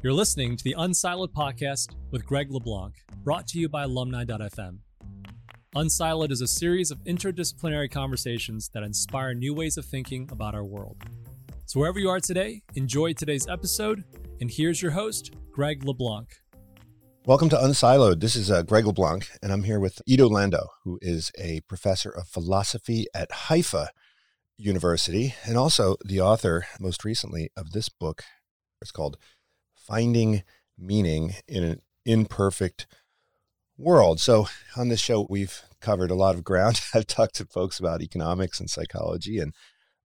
You're listening to the Unsiloed podcast with Greg La Blanc, brought to you by alumni.fm. Unsiloed is a series of interdisciplinary conversations that inspire new ways of thinking about our world. So, wherever you are today, enjoy today's episode. And here's your host, Greg La Blanc. Welcome to Unsiloed. This is uh, Greg La Blanc, and I'm here with Iddo Landau, who is a professor of philosophy at Haifa University and also the author, most recently, of this book. It's called finding meaning in an imperfect world. So, on this show, we've covered a lot of ground. I've talked to folks about economics and psychology and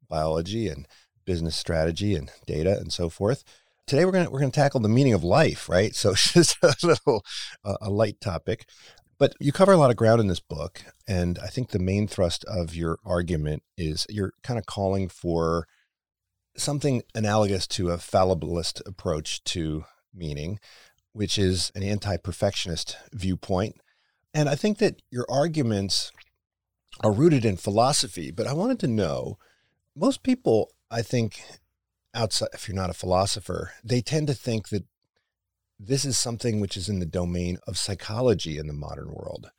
biology and business strategy and data and so forth. Today, we're going to, we're going to tackle the meaning of life, right? So, it's just a little, uh, a light topic. But you cover a lot of ground in this book. And I think the main thrust of your argument is you're kind of calling for something analogous to a fallibilist approach to meaning, which is an anti perfectionist viewpoint. And I think that your arguments are rooted in philosophy, but I wanted to know most people, I think, outside, if you're not a philosopher, they tend to think that this is something which is in the domain of psychology in the modern world.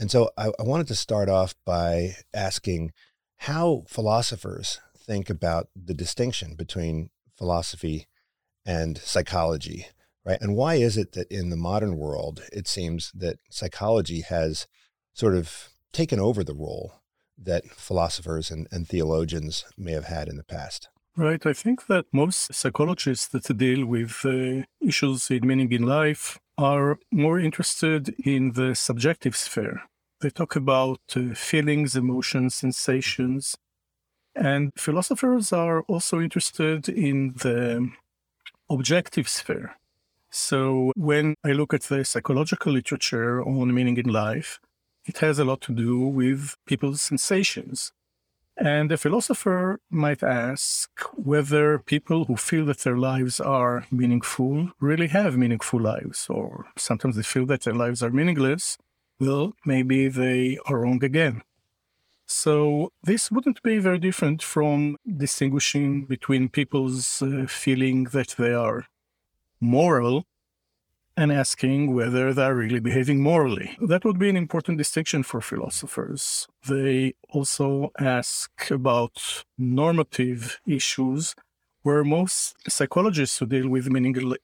And so I, I wanted to start off by asking how philosophers think about the distinction between philosophy and psychology, right? And why is it that in the modern world, it seems that psychology has sort of taken over the role that philosophers and, and theologians may have had in the past? Right. I think that most psychologists that deal with uh, issues in meaning in life are more interested in the subjective sphere. They talk about uh, feelings, emotions, sensations, and philosophers are also interested in the objective sphere. So when I look at the psychological literature on meaning in life, it has a lot to do with people's sensations. And a philosopher might ask whether people who feel that their lives are meaningful really have meaningful lives, or sometimes they feel that their lives are meaningless. Well, maybe they are wrong again. So this wouldn't be very different from distinguishing between people's uh, feeling that they are moral and asking whether they're really behaving morally. That would be an important distinction for philosophers. They also ask about normative issues where most psychologists who deal with meaning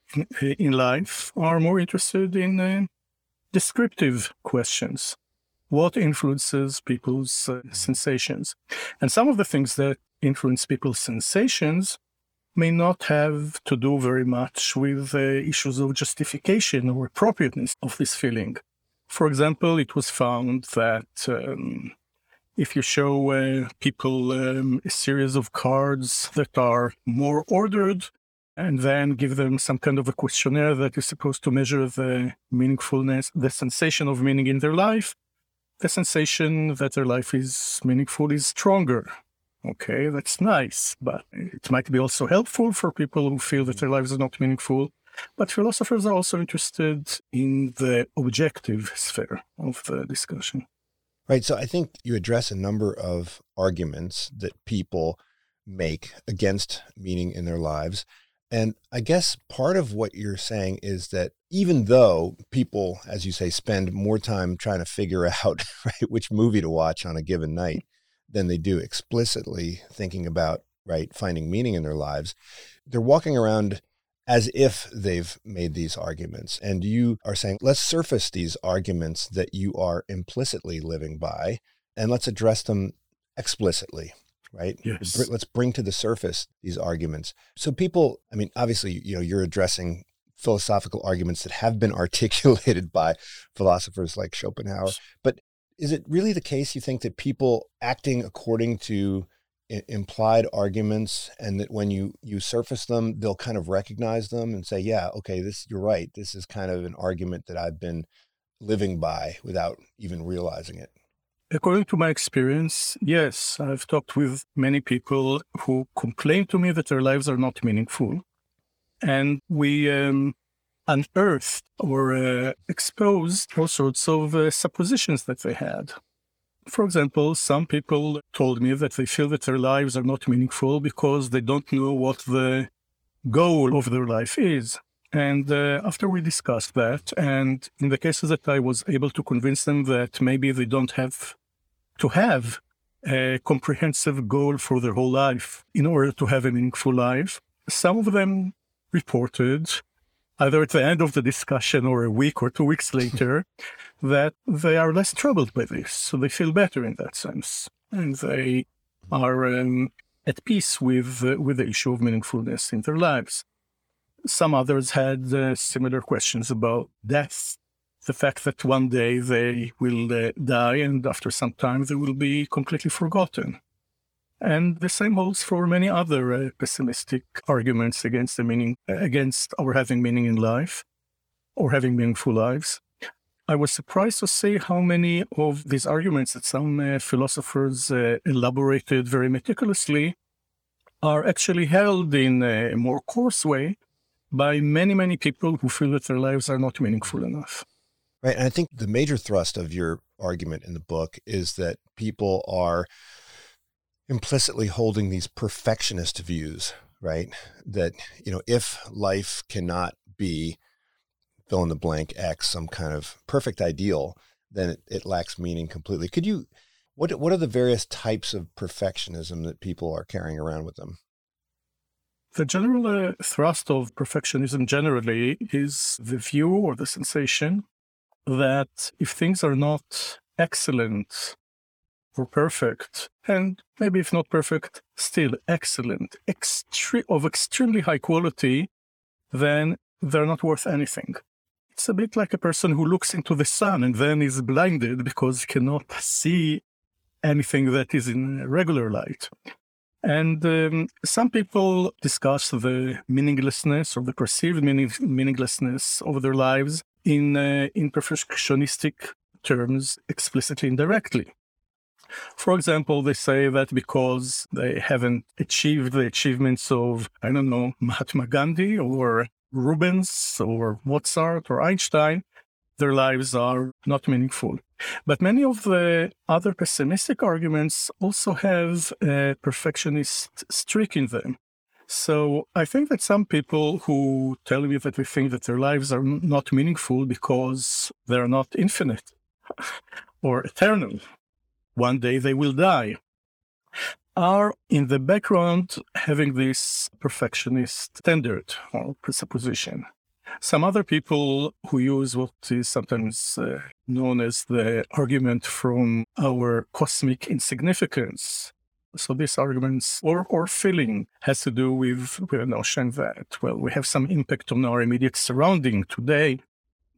in life are more interested in uh, descriptive questions what influences people's uh, sensations. And some of the things that influence people's sensations may not have to do very much with uh, issues of justification or appropriateness of this feeling. For example, it was found that um, if you show uh, people um, a series of cards that are more ordered, and then give them some kind of a questionnaire that is supposed to measure the meaningfulness, the sensation of meaning in their life, the sensation that their life is meaningful is stronger. Okay, that's nice, but it might be also helpful for people who feel that their lives are not meaningful. But philosophers are also interested in the objective sphere of the discussion. Right. So I think you address a number of arguments that people make against meaning in their lives. And I guess part of what you're saying is that even though people, as you say, spend more time trying to figure out right, which movie to watch on a given night than they do explicitly thinking about right finding meaning in their lives, they're walking around as if they've made these arguments. And you are saying, let's surface these arguments that you are implicitly living by and let's address them explicitly right? Yes. Let's bring to the surface these arguments. So people, I mean, obviously, you know, you're addressing philosophical arguments that have been articulated by philosophers like Schopenhauer, but is it really the case you think that people acting according to implied arguments and that when you you surface them they'll kind of recognize them and say yeah okay this you're right this is kind of an argument that I've been living by without even realizing it According to my experience, yes, I've talked with many people who complain to me that their lives are not meaningful. And we um, unearthed or uh, exposed all sorts of uh, suppositions that they had. For example, some people told me that they feel that their lives are not meaningful because they don't know what the goal of their life is. And uh, after we discussed that, and in the cases that I was able to convince them that maybe they don't have to have a comprehensive goal for their whole life in order to have a meaningful life, some of them reported either at the end of the discussion or a week or two weeks later that they are less troubled by this. So they feel better in that sense. And they are um, at peace with, uh, with the issue of meaningfulness in their lives. Some others had uh, similar questions about death, the fact that one day they will uh, die and after some time they will be completely forgotten. And the same holds for many other uh, pessimistic arguments against the meaning, against our having meaning in life or having meaningful lives. I was surprised to see how many of these arguments that some uh, philosophers uh, elaborated very meticulously are actually held in a more coarse way by many, many people who feel that their lives are not meaningful enough. Right. And I think the major thrust of your argument in the book is that people are implicitly holding these perfectionist views, right? That, you know, if life cannot be fill in the blank X, some kind of perfect ideal, then it, it lacks meaning completely. Could you, what, what are the various types of perfectionism that people are carrying around with them? The general uh, thrust of perfectionism generally is the view or the sensation that if things are not excellent or perfect, and maybe if not perfect, still excellent, extre- of extremely high quality, then they're not worth anything. It's a bit like a person who looks into the sun and then is blinded because he cannot see anything that is in regular light. And um, some people discuss the meaninglessness or the perceived meaning- meaninglessness of their lives in, uh, in perfectionistic terms, explicitly and directly. For example, they say that because they haven't achieved the achievements of, I don't know, Mahatma Gandhi or Rubens or Mozart or Einstein, their lives are not meaningful. But many of the other pessimistic arguments also have a perfectionist streak in them. So I think that some people who tell me that they think that their lives are not meaningful because they're not infinite or eternal, one day they will die, are in the background having this perfectionist standard or presupposition. Some other people who use what is sometimes uh, known as the argument from our cosmic insignificance. So these arguments or, or feeling has to do with, with the notion that, well, we have some impact on our immediate surrounding today,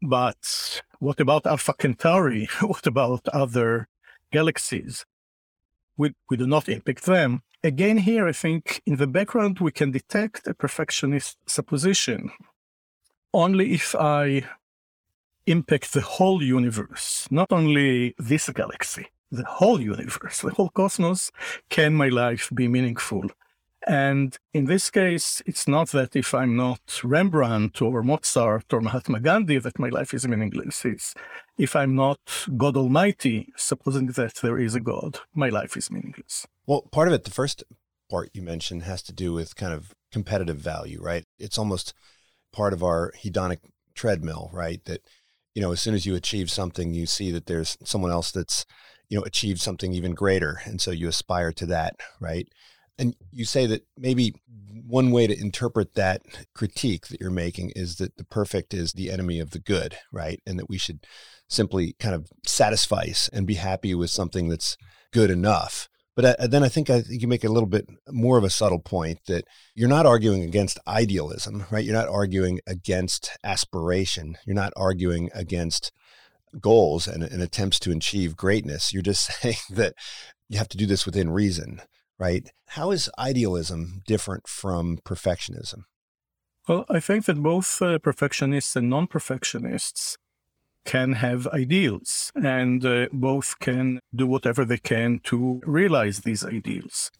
but what about Alpha Centauri? what about other galaxies? We, we do not impact them. Again, here, I think in the background, we can detect a perfectionist supposition only if I impact the whole universe, not only this galaxy, the whole universe, the whole cosmos, can my life be meaningful. And in this case, it's not that if I'm not Rembrandt or Mozart or Mahatma Gandhi that my life is meaningless. It's if I'm not God Almighty, supposing that there is a God, my life is meaningless. Well, part of it, the first part you mentioned, has to do with kind of competitive value, right? It's almost part of our hedonic treadmill, right? That, you know, as soon as you achieve something, you see that there's someone else that's, you know, achieved something even greater. And so you aspire to that, right? And you say that maybe one way to interpret that critique that you're making is that the perfect is the enemy of the good, right? And that we should simply kind of satisfy and be happy with something that's good enough. But uh, then I think I think you make a little bit more of a subtle point that you're not arguing against idealism, right? You're not arguing against aspiration. You're not arguing against goals and, and attempts to achieve greatness. You're just saying that you have to do this within reason, right? How is idealism different from perfectionism? Well, I think that both uh, perfectionists and non perfectionists can have ideals and uh, both can do whatever they can to realize these ideals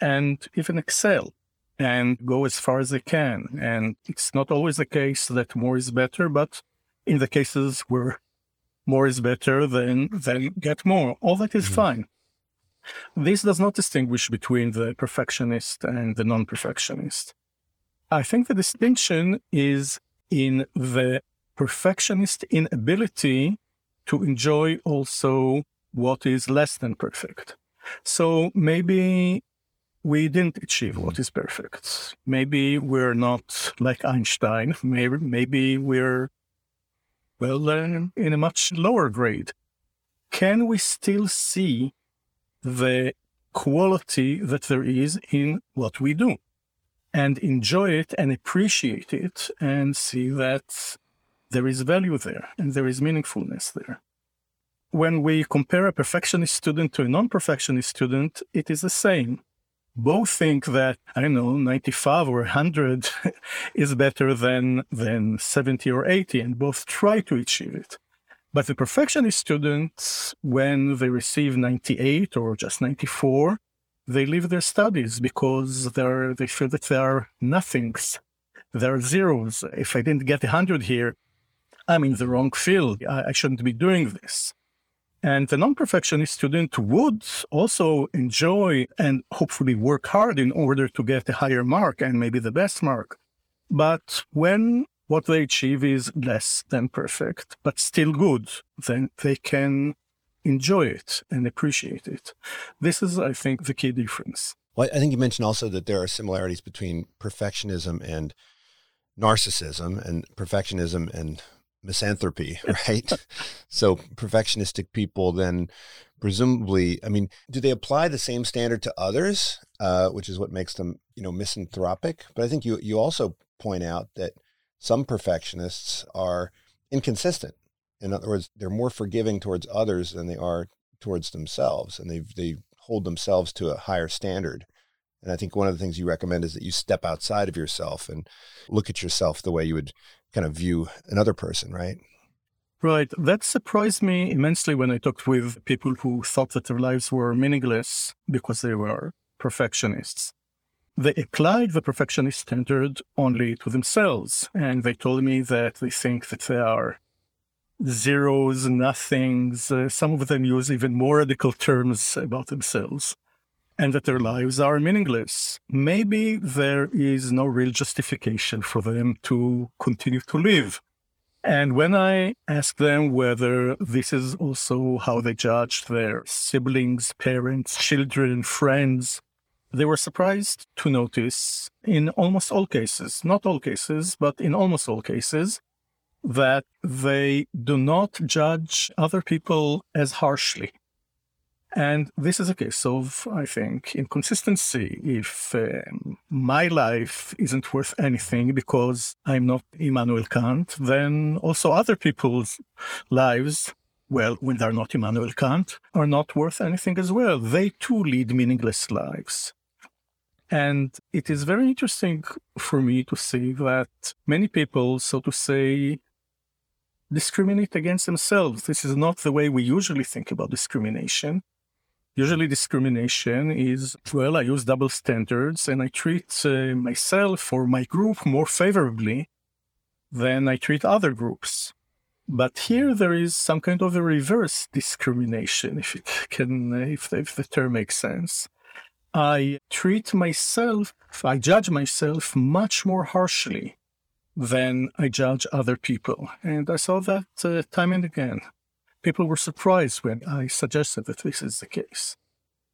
and even excel and go as far as they can. And it's not always the case that more is better, but in the cases where more is better, then then get more. All that is mm-hmm. fine. This does not distinguish between the perfectionist and the non-perfectionist. I think the distinction is in the perfectionist inability to enjoy also what is less than perfect. So maybe we didn't achieve what is perfect. Maybe we're not like Einstein. Maybe, maybe we're, well, uh, in a much lower grade. Can we still see the quality that there is in what we do and enjoy it and appreciate it and see that there is value there and there is meaningfulness there? When we compare a perfectionist student to a non perfectionist student, it is the same both think that I don't know 95 or 100 is better than than 70 or 80 and both try to achieve it. But the perfectionist students when they receive 98 or just 94 they leave their studies because they're they feel that they are nothings. They're zeros. If I didn't get 100 here, I'm in the wrong field. I, I shouldn't be doing this. And the non perfectionist student would also enjoy and hopefully work hard in order to get a higher mark and maybe the best mark. But when what they achieve is less than perfect, but still good, then they can enjoy it and appreciate it. This is, I think, the key difference. Well, I think you mentioned also that there are similarities between perfectionism and narcissism, and perfectionism and misanthropy, right? so perfectionistic people then presumably, I mean, do they apply the same standard to others, uh, which is what makes them, you know, misanthropic? But I think you you also point out that some perfectionists are inconsistent. In other words, they're more forgiving towards others than they are towards themselves, and they they hold themselves to a higher standard. And I think one of the things you recommend is that you step outside of yourself and look at yourself the way you would kind of view another person, right? Right. That surprised me immensely when I talked with people who thought that their lives were meaningless because they were perfectionists. They applied the perfectionist standard only to themselves, and they told me that they think that they are zeros, nothings. Uh, some of them use even more radical terms about themselves and that their lives are meaningless. Maybe there is no real justification for them to continue to live. And when I ask them whether this is also how they judge their siblings, parents, children, friends, they were surprised to notice in almost all cases, not all cases, but in almost all cases, that they do not judge other people as harshly. And this is a case of, I think, inconsistency. If um, my life isn't worth anything because I'm not Immanuel Kant, then also other people's lives, well, when they're not Immanuel Kant, are not worth anything as well. They too lead meaningless lives. And it is very interesting for me to see that many people, so to say, discriminate against themselves. This is not the way we usually think about discrimination. Usually, discrimination is well, I use double standards and I treat uh, myself or my group more favorably than I treat other groups. But here there is some kind of a reverse discrimination, if it can, if, if the term makes sense. I treat myself, I judge myself much more harshly than I judge other people. And I saw that uh, time and again people were surprised when I suggested that this is the case.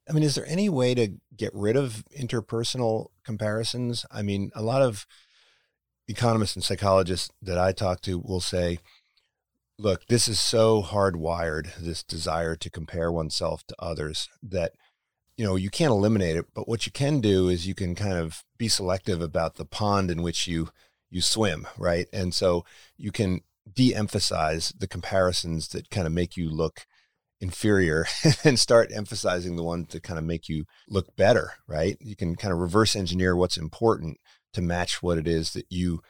I mean, is there any way to get rid of interpersonal comparisons? I mean, a lot of economists and psychologists that I talk to will say, look, this is so hardwired, this desire to compare oneself to others, that you know you can't eliminate it but what you can do is you can kind of be selective about the pond in which you you swim right and so you can de-emphasize the comparisons that kind of make you look inferior and start emphasizing the ones that kind of make you look better, right? You can kind of reverse engineer what's important to match what it is that you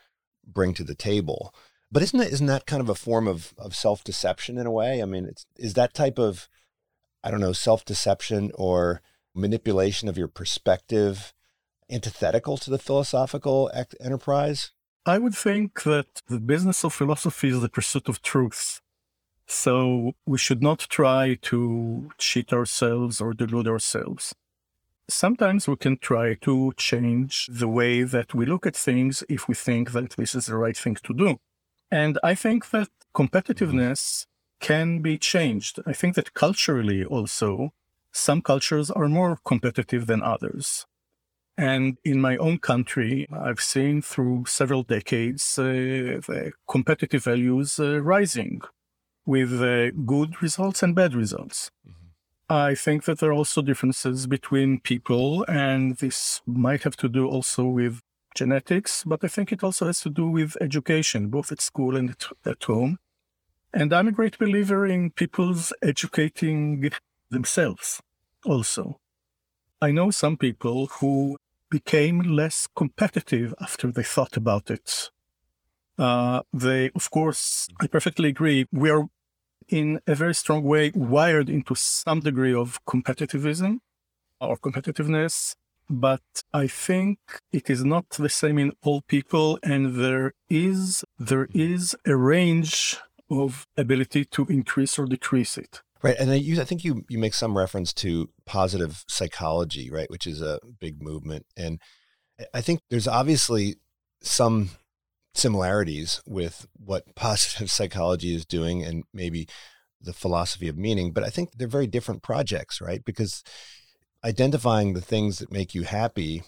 bring to the table. But isn't that isn't that kind of a form of of self-deception in a way? I mean, is that type of I don't know, self-deception or manipulation of your perspective antithetical to the philosophical enterprise? I would think that the business of philosophy is the pursuit of truth. So we should not try to cheat ourselves or delude ourselves. sometimes we can try to change the way that we look at things if we think that this is the right thing to do. And I think that competitiveness can be changed. I think that culturally also, some cultures are more competitive than others. And in my own country, I've seen through several decades uh, the competitive values uh, rising with uh, good results and bad results. Mm-hmm. I think that there are also differences between people, and this might have to do also with genetics, but I think it also has to do with education, both at school and at home. And I'm a great believer in people's educating themselves also. I know some people who became less competitive after they thought about it. Uh, they, of course, I perfectly agree. We are in a very strong way wired into some degree of competitivism or competitiveness. But I think it is not the same in all people, and there is there is a range of ability to increase or decrease it. Right, and I, you, I think you you make some reference to positive psychology, right, which is a big movement, and I think there's obviously some similarities with what positive psychology is doing and maybe the philosophy of meaning, but I think they're very different projects, right? Because identifying the things that make you happy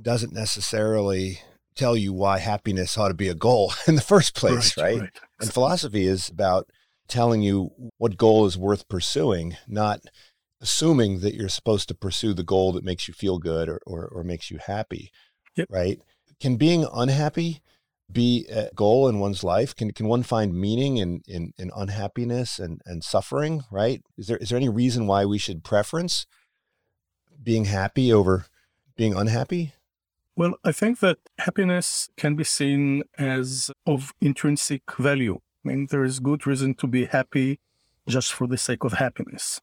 doesn't necessarily tell you why happiness ought to be a goal in the first place, right? right? right. And philosophy is about telling you what goal is worth pursuing, not assuming that you're supposed to pursue the goal that makes you feel good or, or, or makes you happy, yep. right? Can being unhappy be a goal in one's life? Can can one find meaning in in, in unhappiness and, and suffering? Right? Is there is there any reason why we should preference being happy over being unhappy? Well, I think that happiness can be seen as of intrinsic value. I mean, there is good reason to be happy just for the sake of happiness.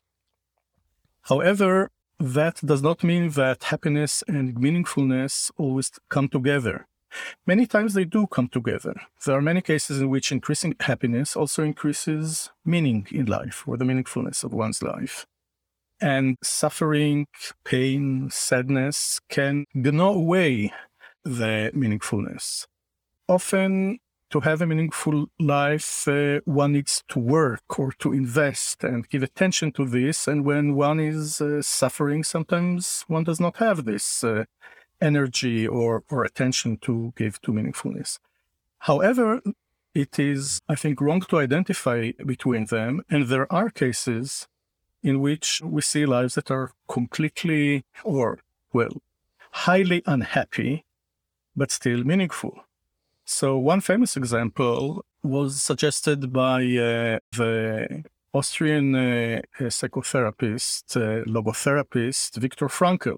However, that does not mean that happiness and meaningfulness always come together. Many times they do come together. There are many cases in which increasing happiness also increases meaning in life or the meaningfulness of one's life. And suffering, pain, sadness can gnaw away the meaningfulness. Often, to have a meaningful life, uh, one needs to work or to invest and give attention to this. And when one is uh, suffering, sometimes one does not have this uh, energy or, or attention to give to meaningfulness. However, it is, I think, wrong to identify between them. And there are cases in which we see lives that are completely or, well, highly unhappy, but still meaningful. So, one famous example was suggested by uh, the Austrian uh, psychotherapist, uh, logotherapist Viktor Frankl.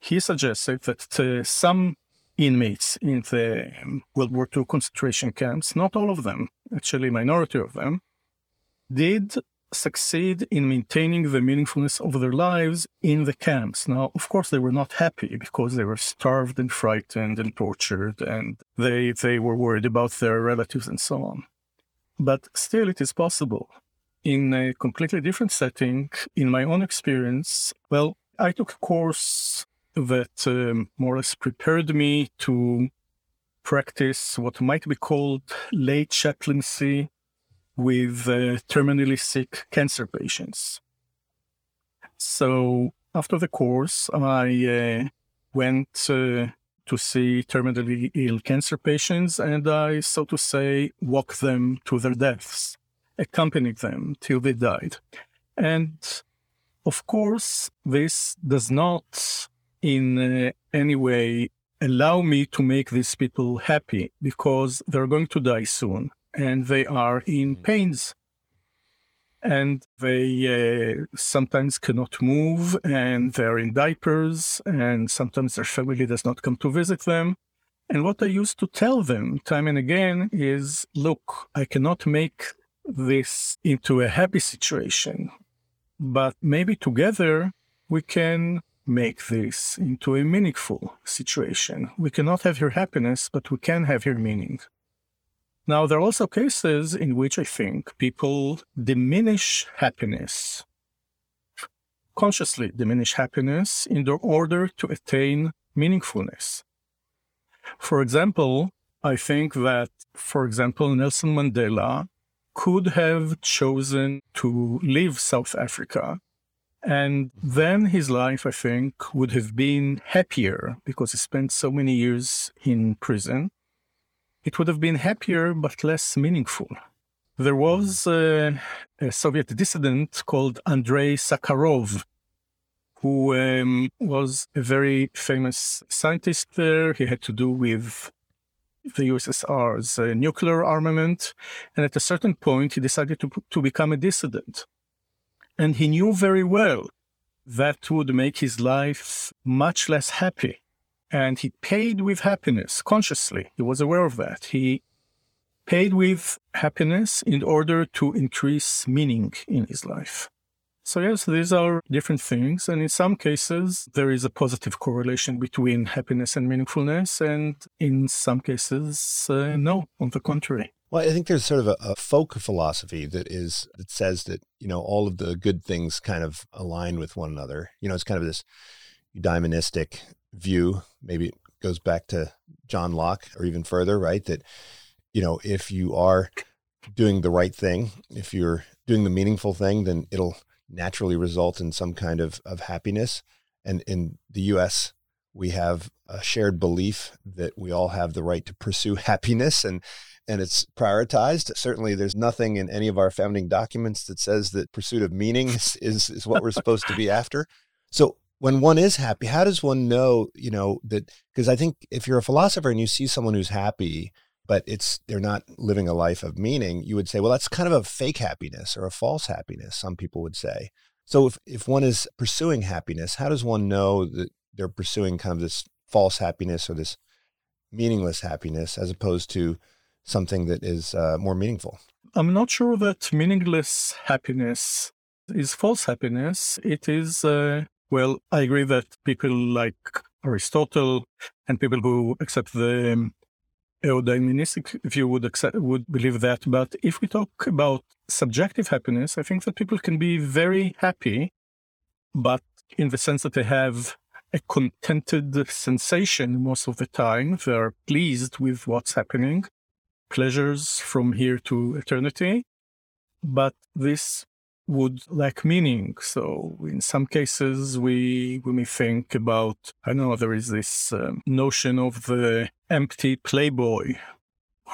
He suggested that uh, some inmates in the World War II concentration camps, not all of them, actually a minority of them, did succeed in maintaining the meaningfulness of their lives in the camps. Now, of course, they were not happy because they were starved and frightened and tortured, and they they were worried about their relatives and so on. But still, it is possible. In a completely different setting, in my own experience, well, I took a course that um, more or less prepared me to practice what might be called lay chaplaincy with uh, terminally sick cancer patients. So after the course, I uh, went uh, to see terminally ill cancer patients and I, so to say, walked them to their deaths, accompanied them till they died. And of course, this does not in uh, any way allow me to make these people happy because they're going to die soon and they are in mm. pains and they uh, sometimes cannot move and they're in diapers and sometimes their family does not come to visit them and what i used to tell them time and again is look i cannot make this into a happy situation but maybe together we can make this into a meaningful situation. We cannot have your happiness, but we can have your meaning. Now, there are also cases in which I think people diminish happiness consciously diminish happiness in order to attain meaningfulness. For example, I think that, for example, Nelson Mandela could have chosen to leave South Africa. And then his life, I think, would have been happier because he spent so many years in prison. It would have been happier but less meaningful. There was a, a Soviet dissident called Andrei Sakharov, who um, was a very famous scientist there. He had to do with the USSR's uh, nuclear armament. And at a certain point, he decided to, to become a dissident. And he knew very well that would make his life much less happy. And he paid with happiness consciously. He was aware of that. He paid with happiness in order to increase meaning in his life. So, yes, these are different things. And in some cases, there is a positive correlation between happiness and meaningfulness. And in some cases, uh, no, on the contrary. Well, I think there's sort of a, a, folk philosophy that is that says that you know all of the good things kind of align with one another. You know, it's kind of this eudaimonistic view. Maybe it goes back to John Locke or even further, right? That you know, if you are doing the right thing, if you're doing the meaningful thing, then it'll naturally result in some kind of, of happiness. And in the US, we have a shared belief that we all have the right to pursue happiness and and it's prioritized. Certainly, there's nothing in any of our founding documents that says that pursuit of meaning is, is, is what we're supposed to be after. So, when one is happy, how does one know, you know, that? Because I think if you're a philosopher and you see someone who's happy, but it's they're not living a life of meaning, you would say, well, that's kind of a fake happiness or a false happiness, some people would say. So if, if one is pursuing happiness, how does one know that they're pursuing kind of this false happiness or this meaningless happiness as opposed to something that is uh, more meaningful? I'm not sure that meaningless happiness is false happiness. It is, uh, well, I agree that people like Aristotle and people who accept the um, view would accept, would believe that. But if we talk about subjective happiness, I think that people can be very happy, but in the sense that they have a contented sensation most of the time. They're pleased with what's happening, pleasures from here to eternity. But this would lack meaning. So in some cases, we we may think about I know there is this um, notion of the empty playboy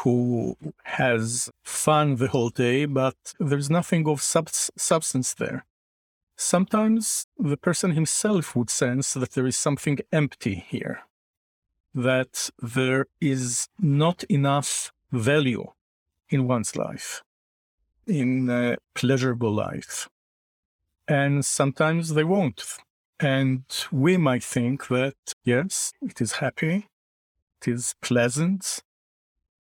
who has fun the whole day, but there's nothing of sub- substance there. Sometimes the person himself would sense that there is something empty here, that there is not enough value in one's life in a pleasurable life. And sometimes they won't. And we might think that, yes, it is happy, it is pleasant,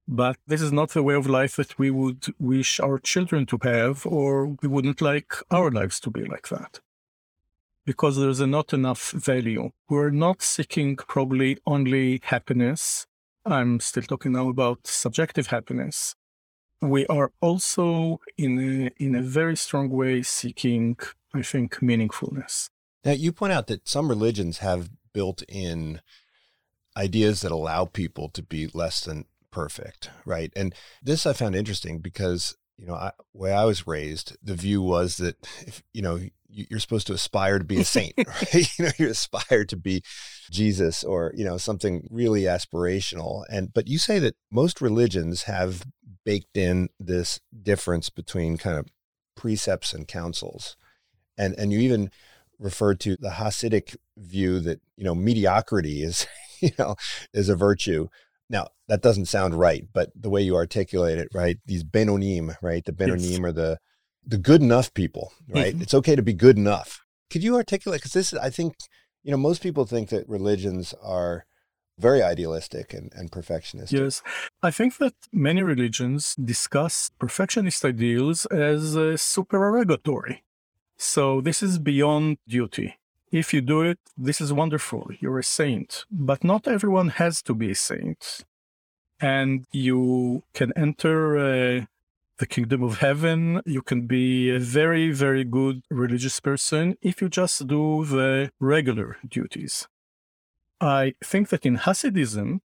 but this is not the way of life that we would wish our children to have, or we wouldn't like our lives to be like that. Because there's not enough value. We're not seeking probably only happiness. I'm still talking now about subjective happiness we are also in a, in a very strong way seeking, I think, meaningfulness. Now, you point out that some religions have built in ideas that allow people to be less than perfect, right? And this I found interesting because you know, I, way I was raised, the view was that if you know you're supposed to aspire to be a saint, right? you know, you aspire to be Jesus or you know something really aspirational. And but you say that most religions have baked in this difference between kind of precepts and counsels, and and you even referred to the Hasidic view that you know mediocrity is you know is a virtue now, that doesn't sound right, but the way you articulate it, right? These Benonim, right? The Benonim yes. are the the good enough people, right? Mm-hmm. It's okay to be good enough. Could you articulate? Because this, is I think, you know, most people think that religions are very idealistic and, and perfectionist. Yes. I think that many religions discuss perfectionist ideals as uh, supererogatory. So this is beyond duty. If you do it, this is wonderful. You're a saint. But not everyone has to be a saint. And you can enter a the kingdom of heaven. You can be a very, very good religious person if you just do the regular duties. I think that in Hasidism,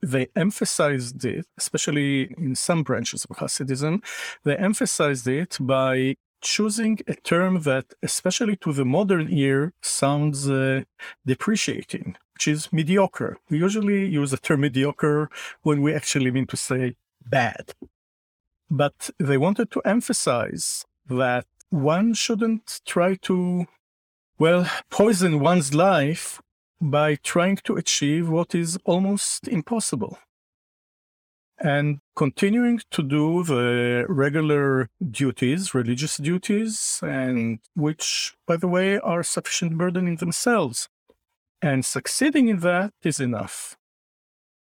they emphasized it, especially in some branches of Hasidism, they emphasized it by choosing a term that, especially to the modern ear, sounds uh, depreciating, which is mediocre. We usually use the term mediocre when we actually mean to say bad. But they wanted to emphasize that one shouldn't try to, well, poison one's life by trying to achieve what is almost impossible. And continuing to do the regular duties, religious duties, and which, by the way, are sufficient burden in themselves. And succeeding in that is enough.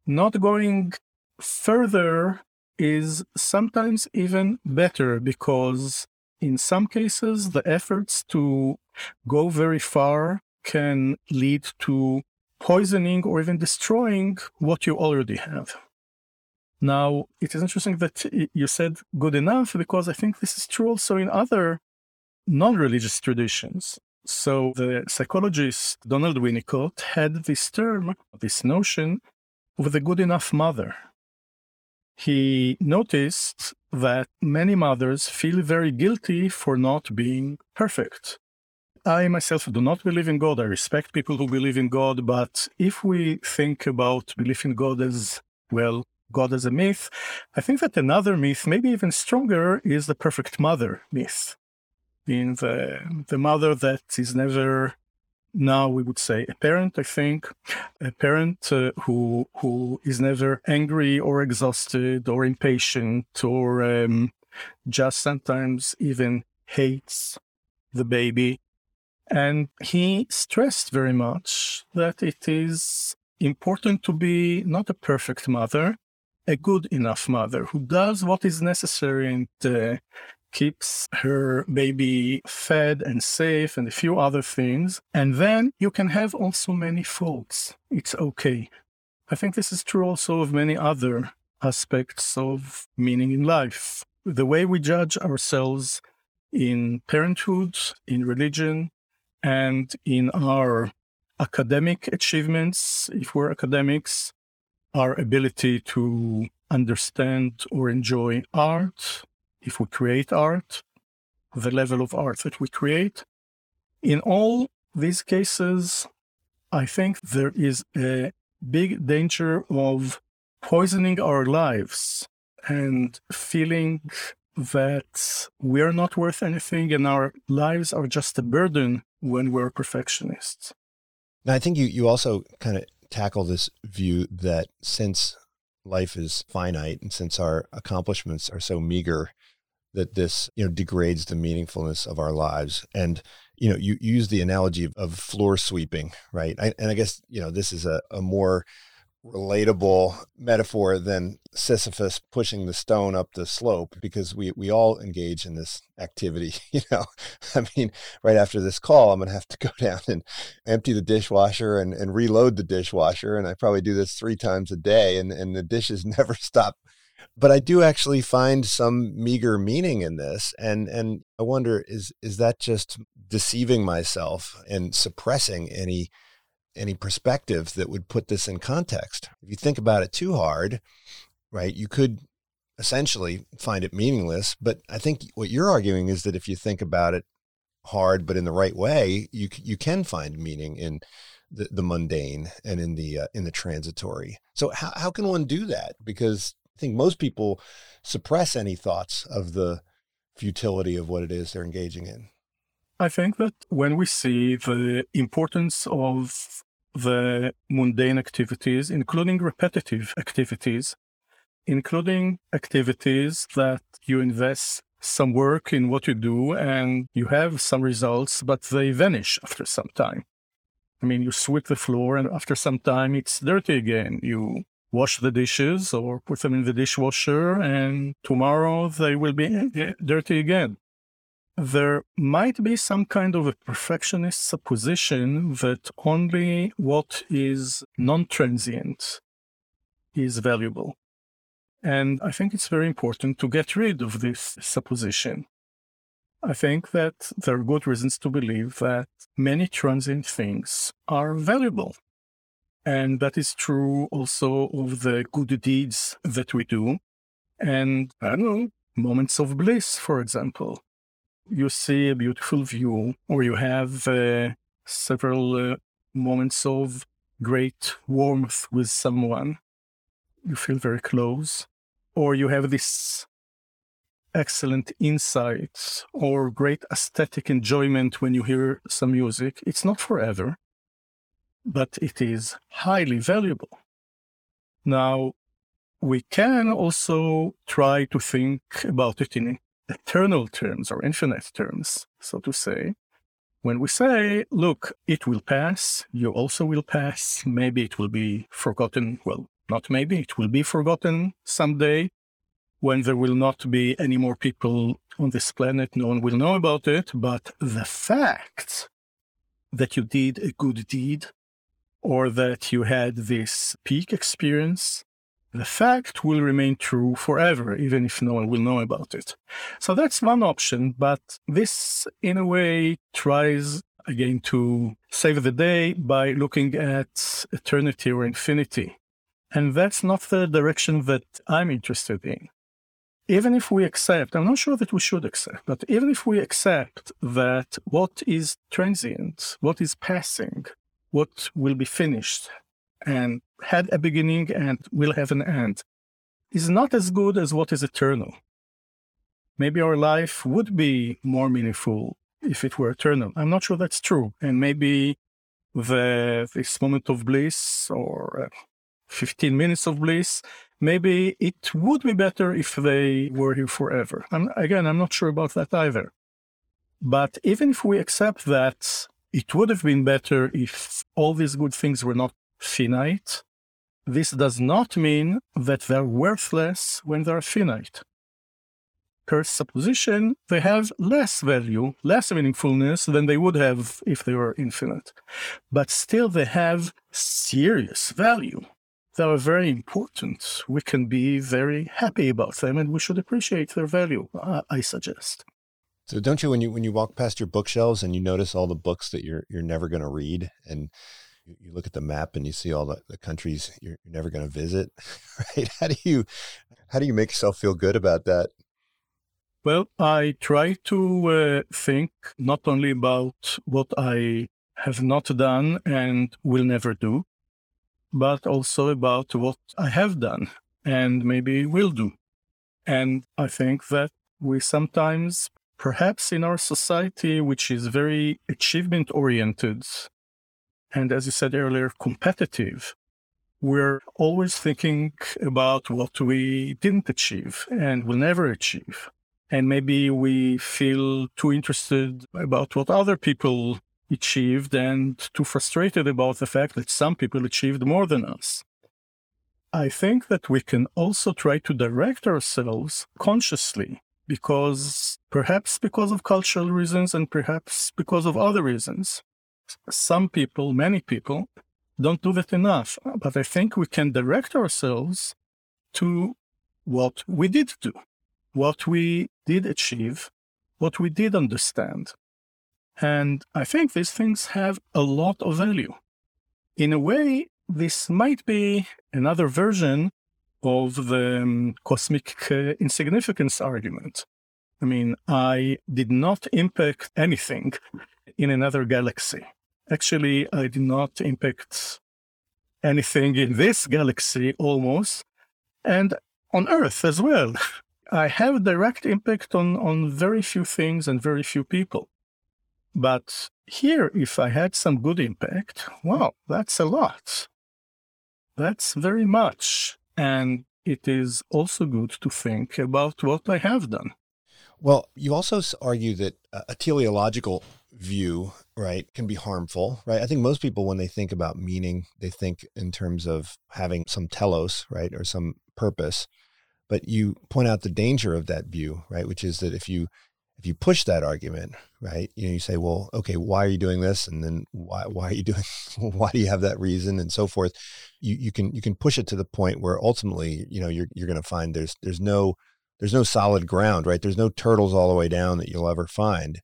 Not going further is sometimes even better because in some cases the efforts to go very far can lead to poisoning or even destroying what you already have. Now, it is interesting that you said good enough because I think this is true also in other non religious traditions. So, the psychologist Donald Winnicott had this term, this notion of the good enough mother. He noticed that many mothers feel very guilty for not being perfect. I myself do not believe in God. I respect people who believe in God. But if we think about belief in God as, well, God as a myth, I think that another myth, maybe even stronger, is the perfect mother myth. Being the, the mother that is never now we would say a parent i think a parent uh, who who is never angry or exhausted or impatient or um, just sometimes even hates the baby and he stressed very much that it is important to be not a perfect mother, a good enough mother who does what is necessary and uh, keeps her baby fed and safe and a few other things. And then you can have also many faults. It's okay. I think this is true also of many other aspects of meaning in life. The way we judge ourselves in parenthood, in religion, and in our academic achievements, if we're academics, our ability to understand or enjoy art, if we create art, the level of art that we create. In all these cases, I think there is a big danger of poisoning our lives and feeling that we're not worth anything and our lives are just a burden when we're perfectionists. Now, I think you, you also kind of tackle this view that since life is finite and since our accomplishments are so meager, that this you know degrades the meaningfulness of our lives and you know you, use the analogy of, floor sweeping right I, and i guess you know this is a, a more relatable metaphor than Sisyphus pushing the stone up the slope because we, we all engage in this activity. You know, I mean, right after this call, I'm going to have to go down and empty the dishwasher and, and reload the dishwasher. And I probably do this three times a day and, and the dishes never stop. But I do actually find some meager meaning in this. And, and I wonder, is, is that just deceiving myself and suppressing any any perspective that would put this in context. If you think about it too hard, right, you could essentially find it meaningless. But I think what you're arguing is that if you think about it hard, but in the right way, you you can find meaning in the, the mundane and in the uh, in the transitory. So how how can one do that? Because I think most people suppress any thoughts of the futility of what it is they're engaging in. I think that when we see the importance of the mundane activities, including repetitive activities, including activities that you invest some work in what you do and you have some results, but they vanish after some time. I mean, you sweep the floor and after some time it's dirty again. You wash the dishes or put them in the dishwasher and tomorrow they will be dirty again there might be some kind of a perfectionist supposition that only what is non transient is valuable. And I think it's very important to get rid of this supposition. I think that there are good reasons to believe that many transient things are valuable. And that is true also of the good deeds that we do. And I don't know, moments of bliss, for example. You see a beautiful view, or you have uh, several uh, moments of great warmth with someone. You feel very close. Or you have this excellent insights or great aesthetic enjoyment when you hear some music. It's not forever, but it is highly valuable. Now, we can also try to think about it in eternal terms or infinite terms, so to say. When we say, look, it will pass, you also will pass, maybe it will be forgotten. Well, not maybe, it will be forgotten someday when there will not be any more people on this planet. No one will know about it. But the fact that you did a good deed or that you had this peak experience the fact will remain true forever, even if no one will know about it. So that's one option, but this, in a way, tries again to save the day by looking at eternity or infinity. And that's not the direction that I'm interested in. Even if we accept, I'm not sure that we should accept, but even if we accept that what is transient, what is passing, what will be finished, and had a beginning and will have an end is not as good as what is eternal. Maybe our life would be more meaningful if it were eternal. I'm not sure that's true. And maybe the this moment of bliss or uh, 15 minutes of bliss, maybe it would be better if they were here forever. I'm, again, I'm not sure about that either. But even if we accept that it would have been better if all these good things were not finite, this does not mean that they're worthless when they're finite. Per supposition, they have less value, less meaningfulness than they would have if they were infinite. But still, they have serious value. They are very important. We can be very happy about them and we should appreciate their value, I suggest. So don't you when you when you walk past your bookshelves and you notice all the books that you're you're never going to read and you look at the map and you see all the, the countries you're, you're never going to visit, right? How do you how do you make yourself feel good about that? Well, I try to uh, think not only about what I have not done and will never do, but also about what I have done and maybe will do. And I think that we sometimes, perhaps in our society, which is very achievement oriented, and as you said earlier, competitive, we're always thinking about what we didn't achieve and will never achieve. And maybe we feel too interested about what other people achieved and too frustrated about the fact that some people achieved more than us. I think that we can also try to direct ourselves consciously because perhaps because of cultural reasons and perhaps because of other reasons some people, many people, don't do that enough. But I think we can direct ourselves to what we did do, what we did achieve, what we did understand. And I think these things have a lot of value. In a way, this might be another version of the um, cosmic uh, insignificance argument. I mean, I did not impact anything in another galaxy. Actually, I did not impact anything in this galaxy almost, and on Earth as well. I have direct impact on, on very few things and very few people. But here, if I had some good impact, wow, that's a lot. That's very much. And it is also good to think about what I have done. Well, you also argue that uh, a teleological view, right, can be harmful, right? I think most people, when they think about meaning, they think in terms of having some telos, right, or some purpose. But you point out the danger of that view, right, which is that if you if you push that argument, right, you know, you say, well, okay, why are you doing this? And then why, why are you doing, why do you have that reason and so forth? You, you can, you can push it to the point where ultimately, you know, you're, you're going to find there's, there's no, there's no solid ground, right? There's no turtles all the way down that you'll ever find.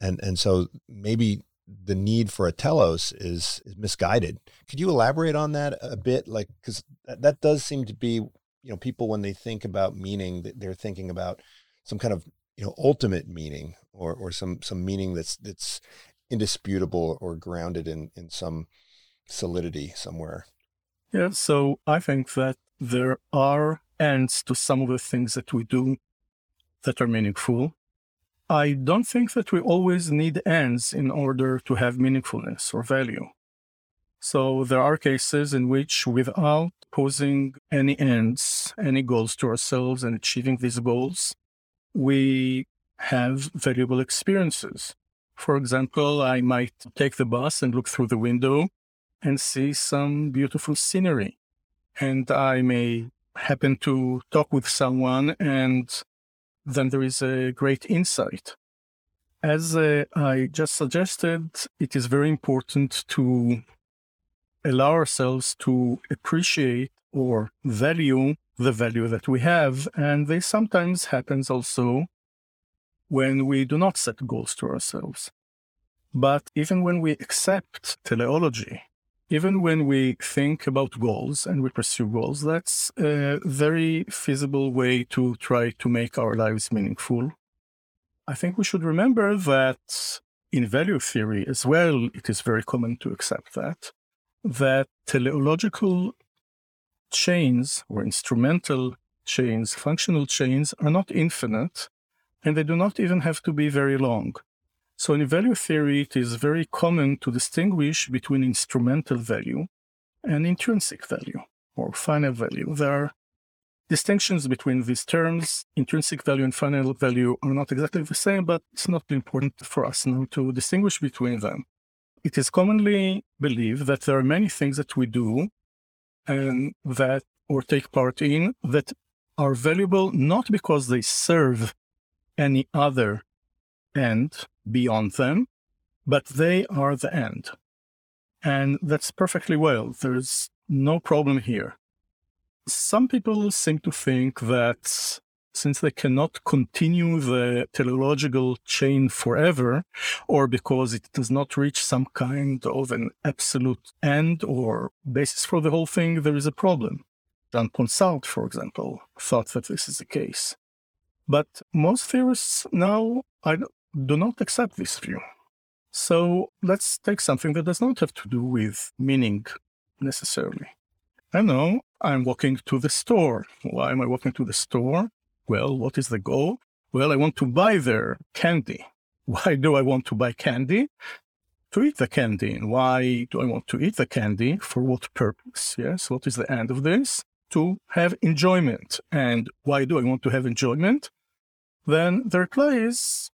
And, and so maybe the need for a telos is, is misguided. Could you elaborate on that a bit? Like, cause that, that does seem to be, you know, people, when they think about meaning, they're thinking about some kind of you know ultimate meaning or or some some meaning that's that's indisputable or grounded in in some solidity somewhere yeah so i think that there are ends to some of the things that we do that are meaningful i don't think that we always need ends in order to have meaningfulness or value so there are cases in which without posing any ends any goals to ourselves and achieving these goals we have valuable experiences. For example, I might take the bus and look through the window and see some beautiful scenery. And I may happen to talk with someone, and then there is a great insight. As uh, I just suggested, it is very important to allow ourselves to appreciate or value the value that we have. And this sometimes happens also when we do not set goals to ourselves. But even when we accept teleology, even when we think about goals and we pursue goals, that's a very feasible way to try to make our lives meaningful. I think we should remember that in value theory as well, it is very common to accept that, that teleological chains or instrumental chains, functional chains, are not infinite, and they do not even have to be very long. So in value theory, it is very common to distinguish between instrumental value and intrinsic value or final value. There are distinctions between these terms. Intrinsic value and final value are not exactly the same, but it's not important for us now to distinguish between them. It is commonly believed that there are many things that we do and that or take part in that are valuable not because they serve any other end beyond them, but they are the end. And that's perfectly well. There's no problem here. Some people seem to think that since they cannot continue the teleological chain forever, or because it does not reach some kind of an absolute end or basis for the whole thing, there is a problem. Jean Sartre, for example, thought that this is the case. But most theorists now I do not accept this view. So let's take something that does not have to do with meaning necessarily. I know I'm walking to the store. Why am I walking to the store? Well, what is the goal? Well, I want to buy their candy. Why do I want to buy candy? To eat the candy. And why do I want to eat the candy? For what purpose? Yes, what is the end of this? To have enjoyment. And why do I want to have enjoyment? Then the reply is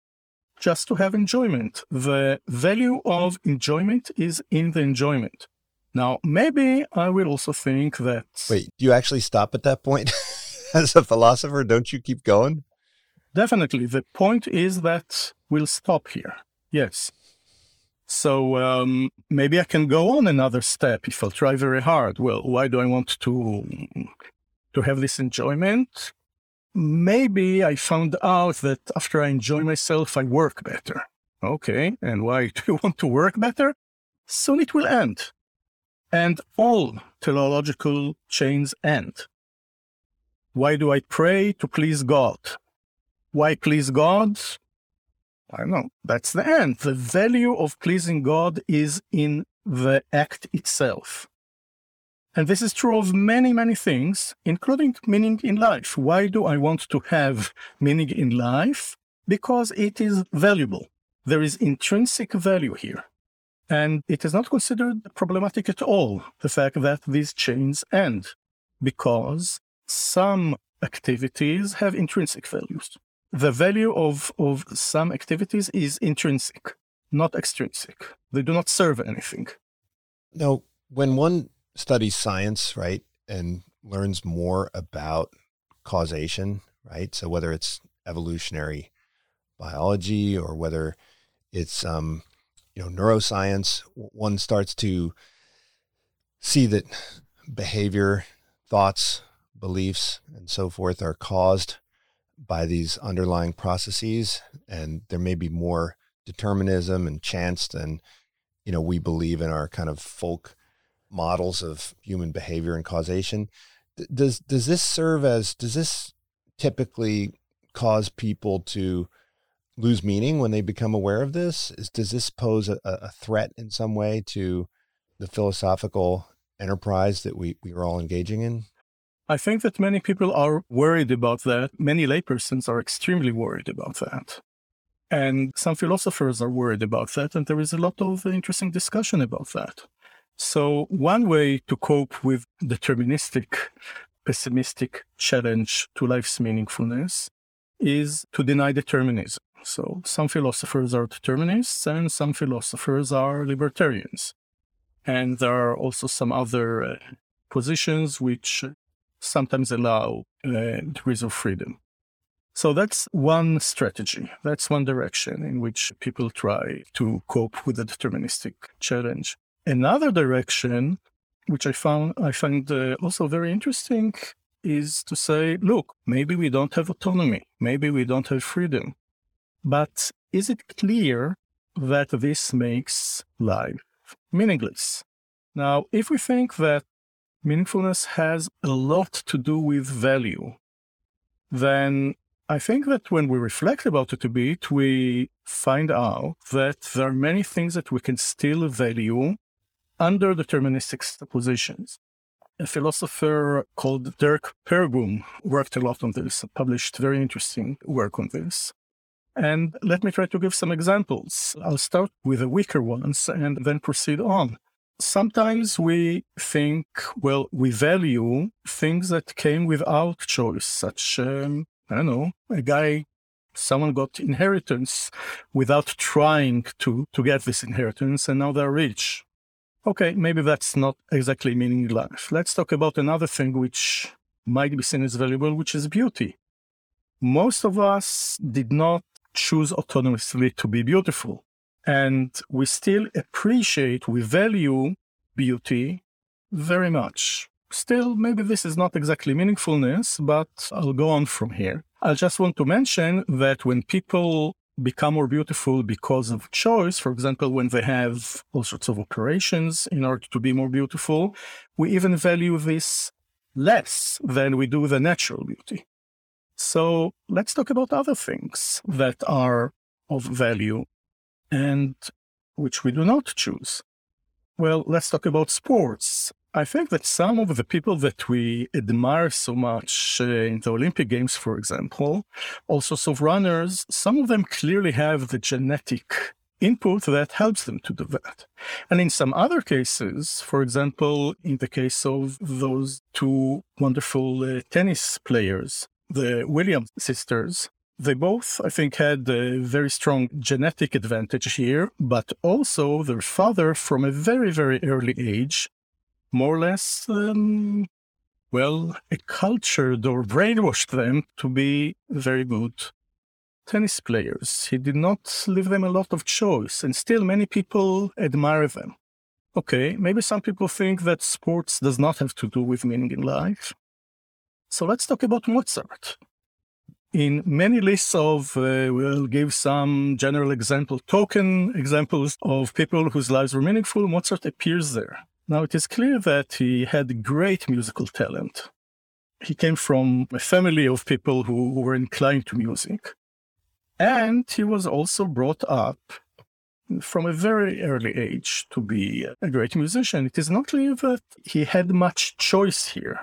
just to have enjoyment. The value of enjoyment is in the enjoyment. Now, maybe I will also think that. Wait, do you actually stop at that point? as a philosopher, don't you keep going? Definitely. The point is that we'll stop here. Yes. So um, maybe I can go on another step if I'll try very hard. Well, why do I want to to have this enjoyment? Maybe I found out that after I enjoy myself, I work better. Okay, and why do you want to work better? Soon it will end. And all teleological chains end. Why do I pray? To please God. Why please God? I don't know. That's the end. The value of pleasing God is in the act itself. And this is true of many, many things, including meaning in life. Why do I want to have meaning in life? Because it is valuable. There is intrinsic value here. And it is not considered problematic at all, the fact that these chains end, because some activities have intrinsic values. The value of, of some activities is intrinsic, not extrinsic. They do not serve anything. Now, when one studies science, right, and learns more about causation, right? So whether it's evolutionary biology or whether it's um, you know neuroscience, one starts to see that behavior, thoughts, beliefs, and so forth are caused by these underlying processes, and there may be more determinism and chance than you know we believe in our kind of folk models of human behavior and causation. does does this serve as does this typically cause people to lose meaning when they become aware of this? Is, does this pose a, a threat in some way to the philosophical enterprise that we, we are all engaging in? I think that many people are worried about that. Many laypersons are extremely worried about that. And some philosophers are worried about that. And there is a lot of interesting discussion about that. So, one way to cope with deterministic, pessimistic challenge to life's meaningfulness is to deny determinism. So, some philosophers are determinists and some philosophers are libertarians. And there are also some other uh, positions which sometimes allow uh, degrees of freedom. So that's one strategy. That's one direction in which people try to cope with the deterministic challenge. Another direction, which I found I find uh, also very interesting, is to say, look, maybe we don't have autonomy, maybe we don't have freedom, but is it clear that this makes life meaningless? Now, if we think that meaningfulness has a lot to do with value, then I think that when we reflect about it a bit, we find out that there are many things that we can still value under deterministic suppositions. A philosopher called Derk Pereboom worked a lot on this, published very interesting work on this. And let me try to give some examples. I'll start with the weaker ones and then proceed on. Sometimes we think, well, we value things that came without choice, such, um, I don't know, a guy, someone got inheritance without trying to, to get this inheritance and now they're rich. Okay, maybe that's not exactly meaning life. Let's talk about another thing which might be seen as valuable, which is beauty. Most of us did not choose autonomously to be beautiful. And we still appreciate, we value beauty very much. Still, maybe this is not exactly meaningfulness, but I'll go on from here. I just want to mention that when people become more beautiful because of choice. For example, when they have all sorts of operations in order to be more beautiful, we even value this less than we do the natural beauty. So let's talk about other things that are of value and which we do not choose. Well, let's talk about sports. I think that some of the people that we admire so much uh, in the Olympic Games, for example, also of runners, some of them clearly have the genetic input that helps them to do that. And in some other cases, for example, in the case of those two wonderful uh, tennis players, the Williams sisters, they both, I think, had a very strong genetic advantage here, but also their father, from a very, very early age, more or less, um, well, cultured or brainwashed them to be very good tennis players. He did not leave them a lot of choice, and still many people admire them. Okay, maybe some people think that sports does not have to do with meaning in life. So let's talk about Mozart. In many lists of, uh, we'll give some general example, token examples of people whose lives were meaningful, Mozart appears there. Now, it is clear that he had great musical talent. He came from a family of people who were inclined to music. And he was also brought up from a very early age to be a great musician. It is not clear that he had much choice here.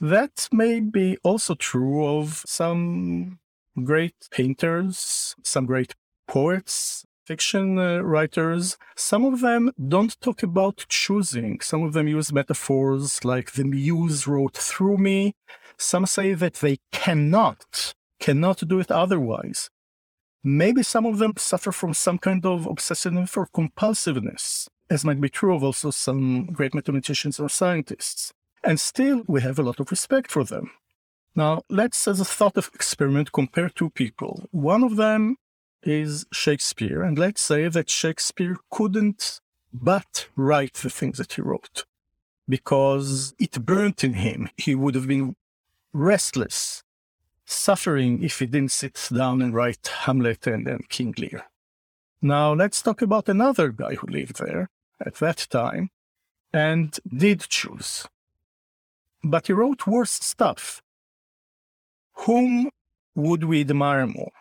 That may be also true of some great painters, some great poets, fiction uh, writers, some of them don't talk about choosing. Some of them use metaphors like the muse wrote through me. Some say that they cannot, cannot do it otherwise. Maybe some of them suffer from some kind of obsessiveness or compulsiveness, as might be true of also some great mathematicians or scientists. And still, we have a lot of respect for them. Now, let's, as a thought experiment, compare two people. One of them is Shakespeare, and let's say that Shakespeare couldn't but write the things that he wrote because it burnt in him. He would have been restless, suffering if he didn't sit down and write Hamlet and, and King Lear. Now, let's talk about another guy who lived there at that time and did choose. But he wrote worse stuff. Whom would we admire more?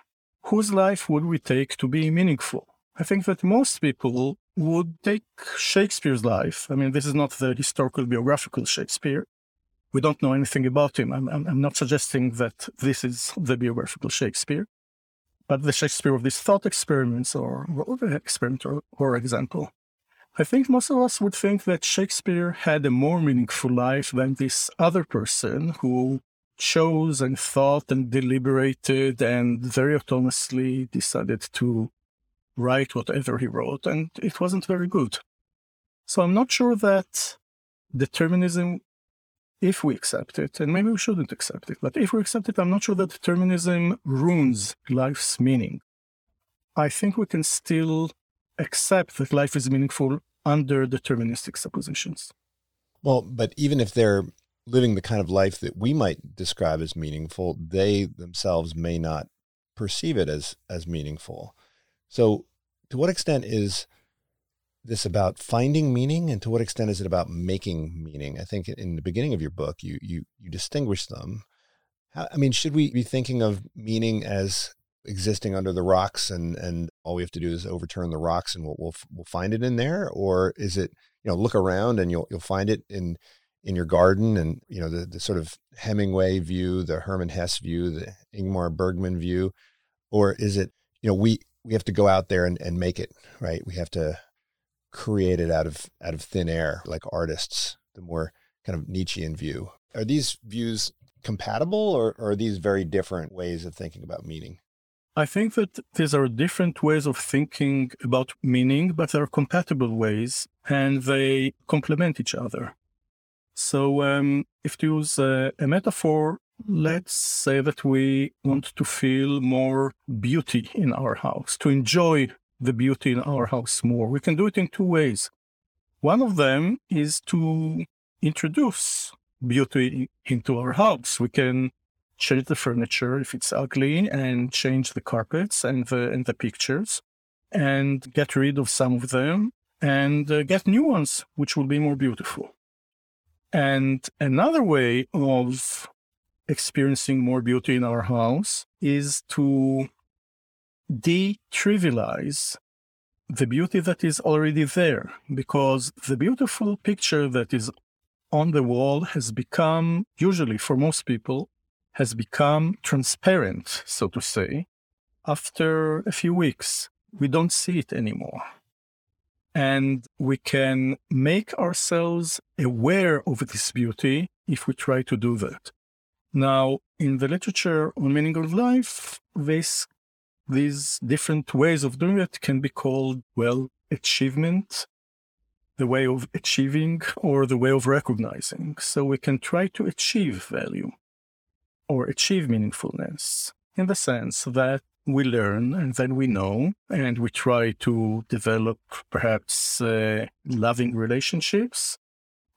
Whose life would we take to be meaningful? I think that most people would take Shakespeare's life. I mean, this is not the historical biographical Shakespeare. We don't know anything about him. I'm, I'm, I'm not suggesting that this is the biographical Shakespeare, but the Shakespeare of these thought experiments or, or experiment or, or example. I think most of us would think that Shakespeare had a more meaningful life than this other person who chose and thought and deliberated and very autonomously decided to write whatever he wrote, and it wasn't very good. So I'm not sure that determinism, if we accept it, and maybe we shouldn't accept it, but if we accept it, I'm not sure that determinism ruins life's meaning. I think we can still accept that life is meaningful under deterministic suppositions. Well, but even if they're living the kind of life that we might describe as meaningful, they themselves may not perceive it as as meaningful. So, to what extent is this about finding meaning, and to what extent is it about making meaning? I think in the beginning of your book, you you you distinguish them. How, I mean, should we be thinking of meaning as existing under the rocks, and and all we have to do is overturn the rocks, and we'll we'll, we'll find it in there, or is it you know look around and you'll you'll find it in in your garden and you know the, the sort of hemingway view the hermann hesse view the ingmar bergman view? Or is it you know we we have to go out there and, and make it right? We have to create it out of out of thin air like artists the more kind of nietzschean view. Are these views compatible or, or are these very different ways of thinking about meaning? I think that these are different ways of thinking about meaning, but they're compatible ways and they complement each other. So, um, if to use a, a metaphor, let's say that we want to feel more beauty in our house, to enjoy the beauty in our house more. We can do it in two ways. One of them is to introduce beauty into our house. We can change the furniture if it's ugly and change the carpets and the, and the pictures and get rid of some of them and uh, get new ones, which will be more beautiful. And another way of experiencing more beauty in our house is to de-trivialize the beauty that is already there because the beautiful picture that is on the wall has become usually for most people has become transparent so to say after a few weeks. We don't see it anymore and we can make ourselves aware of this beauty if we try to do that. Now, in the literature on meaning of life, this, these different ways of doing it can be called, well, achievement, the way of achieving, or the way of recognizing. So we can try to achieve value or achieve meaningfulness in the sense that we learn and then we know and we try to develop perhaps uh, loving relationships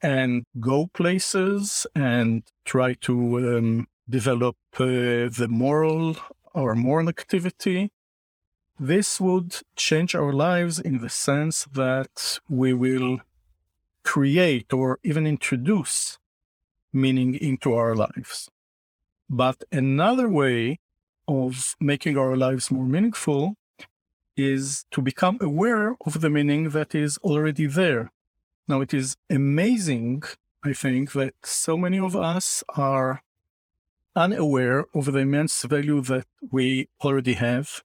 and go places and try to um, develop uh, the moral or moral activity. This would change our lives in the sense that we will create or even introduce meaning into our lives. But another way of making our lives more meaningful is to become aware of the meaning that is already there. Now, it is amazing, I think, that so many of us are unaware of the immense value that we already have.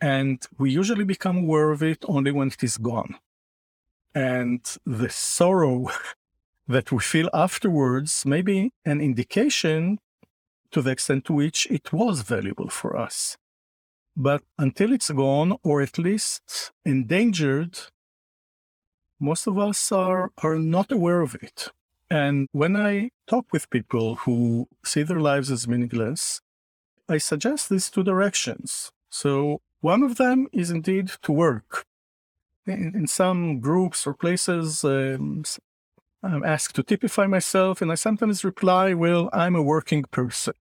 And we usually become aware of it only when it is gone. And the sorrow that we feel afterwards may be an indication to the extent to which it was valuable for us. But until it's gone, or at least endangered, most of us are, are not aware of it. And when I talk with people who see their lives as meaningless, I suggest these two directions. So one of them is indeed to work. In, in some groups or places, um, I'm asked to typify myself, and I sometimes reply, Well, I'm a working person.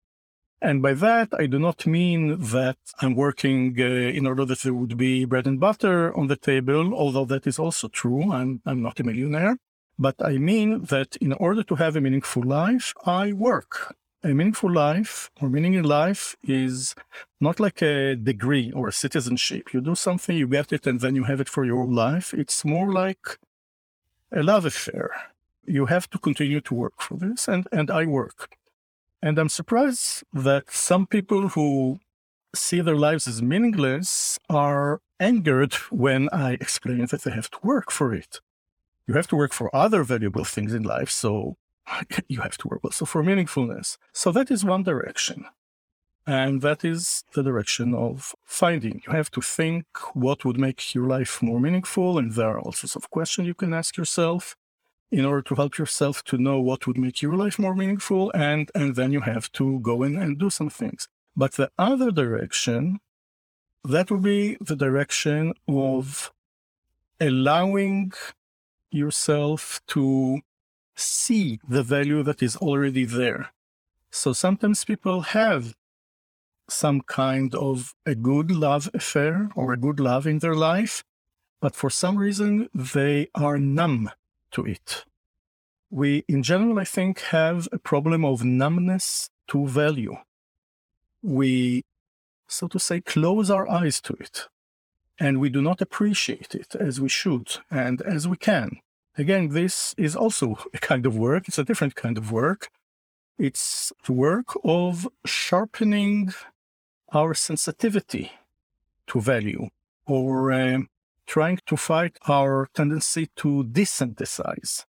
And by that, I do not mean that I'm working uh, in order that there would be bread and butter on the table, although that is also true. I'm, I'm not a millionaire. But I mean that in order to have a meaningful life, I work. A meaningful life or meaning in life is not like a degree or a citizenship. You do something, you get it, and then you have it for your life. It's more like a love affair. You have to continue to work for this, and, and I work. And I'm surprised that some people who see their lives as meaningless are angered when I explain that they have to work for it. You have to work for other valuable things in life, so you have to work also for meaningfulness. So that is one direction. And that is the direction of finding. You have to think what would make your life more meaningful. And there are all sorts of questions you can ask yourself in order to help yourself to know what would make your life more meaningful and and then you have to go in and do some things. But the other direction that would be the direction of allowing yourself to see the value that is already there. So sometimes people have some kind of a good love affair or a good love in their life but for some reason they are numb to it. We, in general, I think, have a problem of numbness to value. We, so to say, close our eyes to it, and we do not appreciate it as we should and as we can. Again, this is also a kind of work, it's a different kind of work. It's the work of sharpening our sensitivity to value or uh, trying to fight our tendency to desynthesize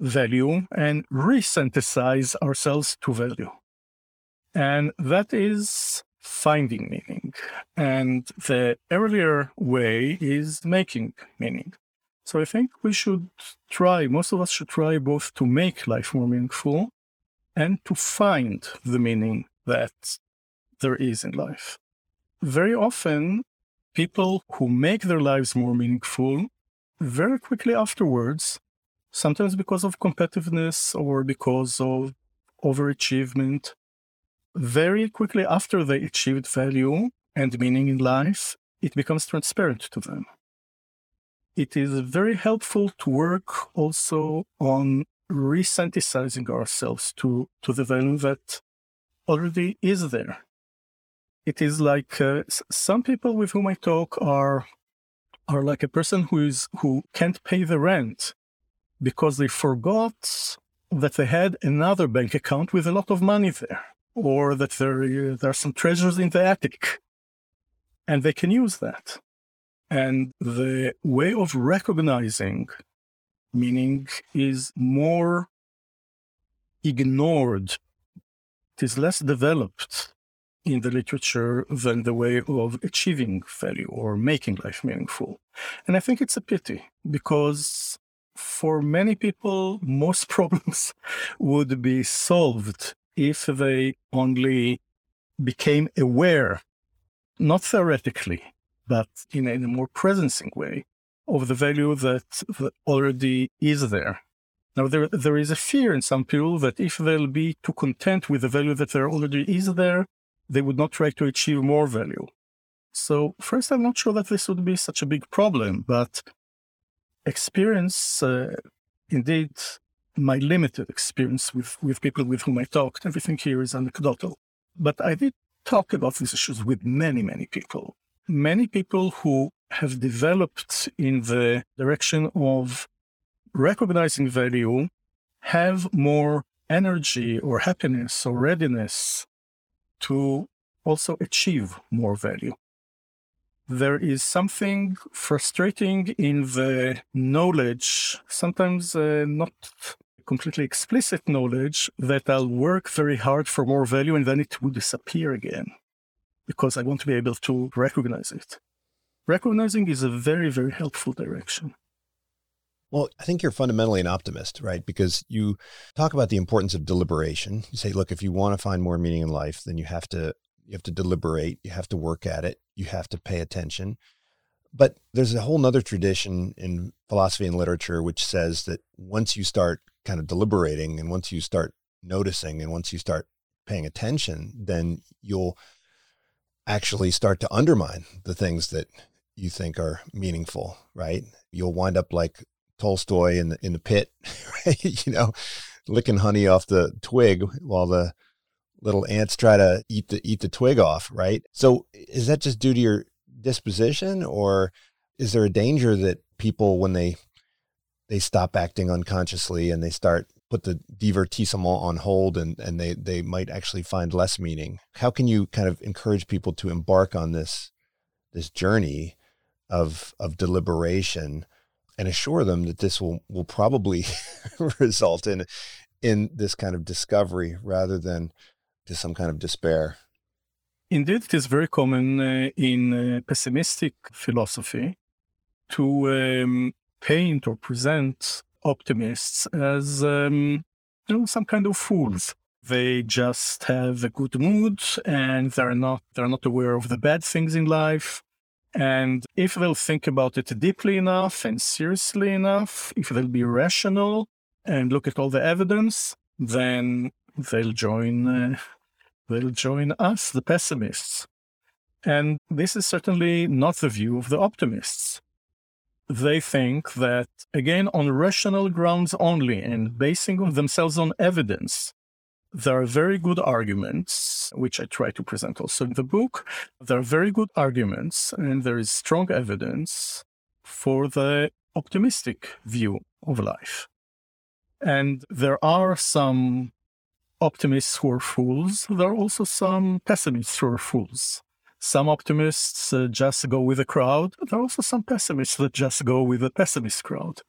value and resynthesize ourselves to value. And that is finding meaning. And the earlier way is making meaning. So I think we should try, most of us should try both to make life more meaningful and to find the meaning that there is in life. Very often, people who make their lives more meaningful very quickly afterwards, sometimes because of competitiveness or because of overachievement, very quickly after they achieved value and meaning in life, it becomes transparent to them. It is very helpful to work also on resynthesizing ourselves to, to the value that already is there it is like uh, some people with whom I talk are are like a person who is who can't pay the rent because they forgot that they had another bank account with a lot of money there, or that there uh, there are some treasures in the attic, and they can use that. And the way of recognizing meaning is more ignored. It is less developed in the literature than the way of achieving value or making life meaningful. And I think it's a pity because for many people, most problems would be solved if they only became aware, not theoretically, but in a, more presencing way, of the value that, that already is there. Now, there, there is a fear in some people that if they'll be too content with the value that there already is there, they would not try to achieve more value. So, first, I'm not sure that this would be such a big problem, but experience, uh, indeed, my limited experience with, with people with whom I talked, everything here is anecdotal. But I did talk about these issues with many, many people. Many people who have developed in the direction of recognizing value have more energy or happiness or readiness to also achieve more value. There is something frustrating in the knowledge, sometimes uh, not completely explicit knowledge, that I'll work very hard for more value and then it will disappear again because I want to be able to recognize it. Recognizing is a very, very helpful direction. Well, I think you're fundamentally an optimist, right? Because you talk about the importance of deliberation. You say, look, if you want to find more meaning in life, then you have to you have to deliberate, you have to work at it, you have to pay attention. But there's a whole nother tradition in philosophy and literature which says that once you start kind of deliberating and once you start noticing and once you start paying attention, then you'll actually start to undermine the things that you think are meaningful, right? You'll wind up like Tolstoy in the in the pit, right? you know, licking honey off the twig while the little ants try to eat the eat the twig off, right? So is that just due to your disposition or is there a danger that people when they they stop acting unconsciously and they start put the divertissement on hold and, and they, they might actually find less meaning. How can you kind of encourage people to embark on this this journey of of deliberation and assure them that this will will probably result in in this kind of discovery rather than just some kind of despair. Indeed, it is very common uh, in uh, pessimistic philosophy to um, paint or present optimists as um, you know some kind of fools. They just have a good mood and they're not they're not aware of the bad things in life. And if they'll think about it deeply enough and seriously enough, if they'll be rational and look at all the evidence, then they'll join uh, they'll join us, the pessimists. And this is certainly not the view of the optimists they think that, again, on rational grounds only and basing themselves on evidence, there are very good arguments, which I try to present also in the book. There are very good arguments, and there is strong evidence for the optimistic view of life. And there are some optimists who are fools. There are also some pessimists who are fools. Some optimists uh, just go with the crowd. There are also some pessimists that just go with the pessimist crowd.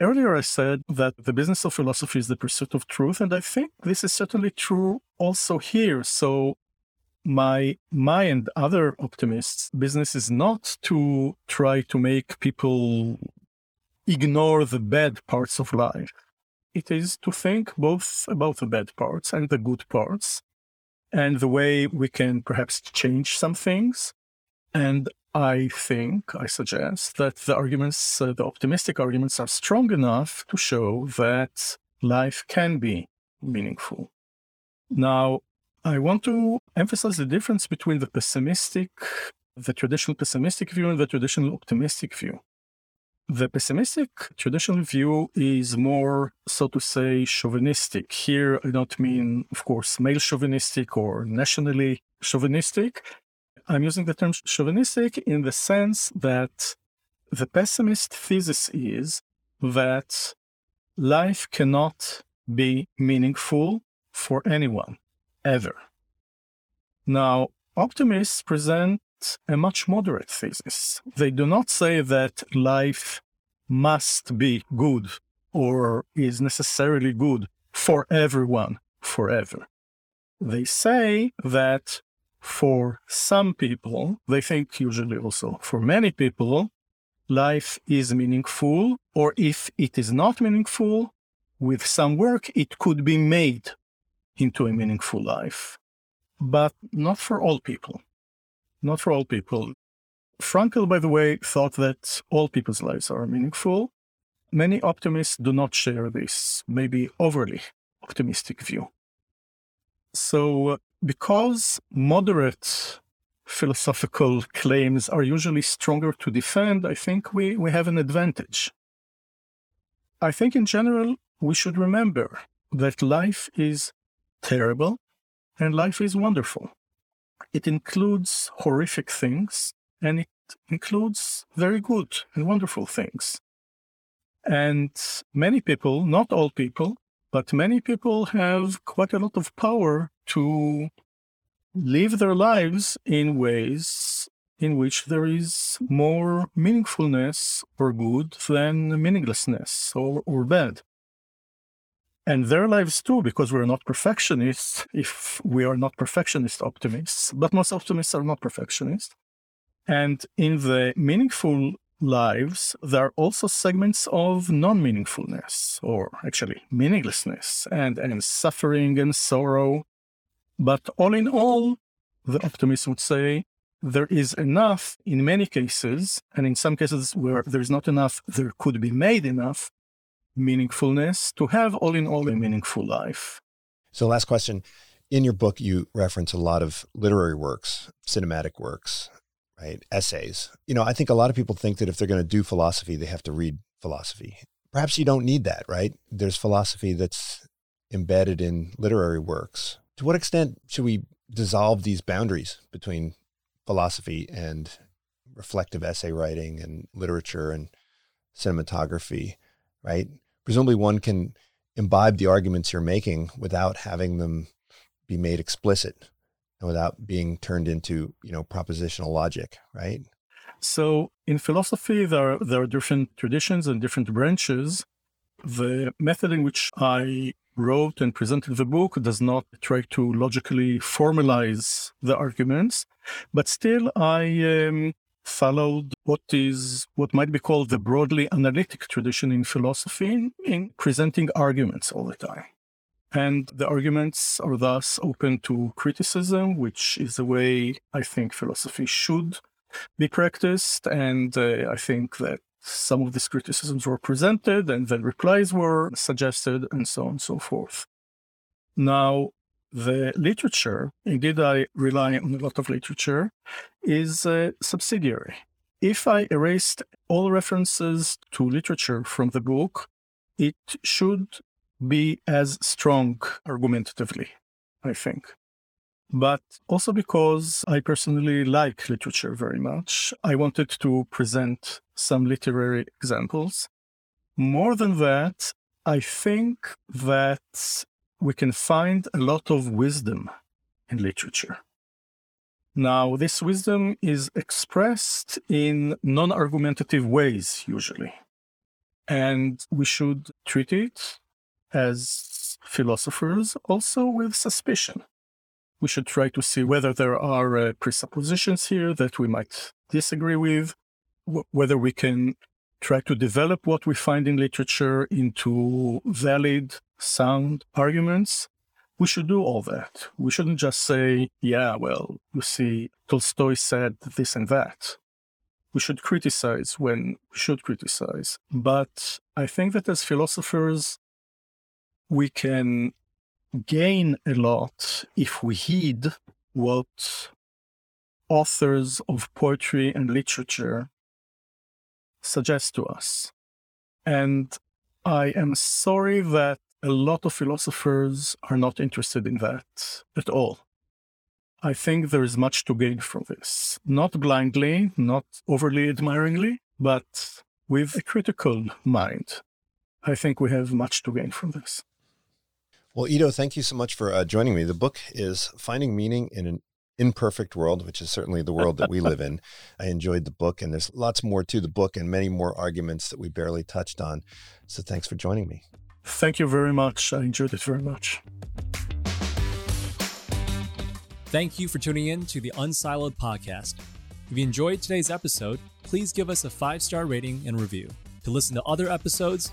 Earlier, I said that the business of philosophy is the pursuit of truth, and I think this is certainly true also here. So, my my and other optimists' business is not to try to make people ignore the bad parts of life. It is to think both about the bad parts and the good parts, and the way we can perhaps change some things. And I think, I suggest that the arguments, uh, the optimistic arguments, are strong enough to show that life can be meaningful. Now, I want to emphasize the difference between the pessimistic, the traditional pessimistic view and the traditional optimistic view. The pessimistic traditional view is more, so to say, chauvinistic. Here, I don't mean, of course, male chauvinistic or nationally chauvinistic. I'm using the term chauvinistic in the sense that the pessimist thesis is that life cannot be meaningful for anyone, ever. Now, optimists present a much moderate thesis. They do not say that life must be good or is necessarily good for everyone forever. They say that for some people, they think usually also for many people, life is meaningful, or if it is not meaningful, with some work, it could be made into a meaningful life. But not for all people not for all people. Frankl, by the way, thought that all people's lives are meaningful. Many optimists do not share this, maybe overly optimistic view. So, because moderate philosophical claims are usually stronger to defend, I think we, we have an advantage. I think in general, we should remember that life is terrible and life is wonderful. It includes horrific things and it includes very good and wonderful things. And many people, not all people, but many people have quite a lot of power to live their lives in ways in which there is more meaningfulness or good than meaninglessness or, or bad and their lives too, because we're not perfectionists, if we are not perfectionist optimists, but most optimists are not perfectionists. And in the meaningful lives, there are also segments of non meaningfulness, or actually meaninglessness, and, and suffering and sorrow. But all in all, the optimist would say there is enough in many cases, and in some cases where there is not enough, there could be made enough meaningfulness to have all in all a meaningful life. So, last question. In your book, you reference a lot of literary works, cinematic works, right? Essays. You know, I think a lot of people think that if they're going to do philosophy, they have to read philosophy. Perhaps you don't need that, right? There's philosophy that's embedded in literary works. To what extent should we dissolve these boundaries between philosophy and reflective essay writing and literature and cinematography, right? Presumably one can imbibe the arguments you're making without having them be made explicit and without being turned into, you know, propositional logic, right? So in philosophy, there are, there are different traditions and different branches. The method in which I wrote and presented the book does not try to logically formalize the arguments, but still I um, followed what is what might be called the broadly analytic tradition in philosophy in, in presenting arguments all the time. And the arguments are thus open to criticism, which is the way I think philosophy should be practiced. And uh, I think that some of these criticisms were presented and then replies were suggested and so on and so forth. Now, the literature, indeed, I rely on a lot of literature, is uh, subsidiary. If I erased all references to literature from the book, it should be as strong argumentatively, I think but also because I personally like literature very much. I wanted to present some literary examples. More than that, I think that we can find a lot of wisdom in literature. Now, this wisdom is expressed in non argumentative ways, usually. And we should treat it as philosophers also with suspicion we should try to see whether there are uh, presuppositions here that we might disagree with, w- whether we can try to develop what we find in literature into valid, sound arguments. We should do all that. We shouldn't just say, yeah, well, you see, Tolstoy said this and that. We should criticize when we should criticize. But I think that as philosophers, we can gain a lot if we heed what authors of poetry and literature suggest to us. And I am sorry that a lot of philosophers are not interested in that at all. I think there is much to gain from this. Not blindly, not overly admiringly, but with a critical mind. I think we have much to gain from this. Well, Iddo, thank you so much for uh, joining me. The book is Finding Meaning in an Imperfect World, which is certainly the world that we live in. I enjoyed the book, and there's lots more to the book and many more arguments that we barely touched on. So thanks for joining me. Thank you very much. I enjoyed it very much. Thank you for tuning in to the Unsiloed podcast. If you enjoyed today's episode, please give us a five star rating and review. To listen to other episodes,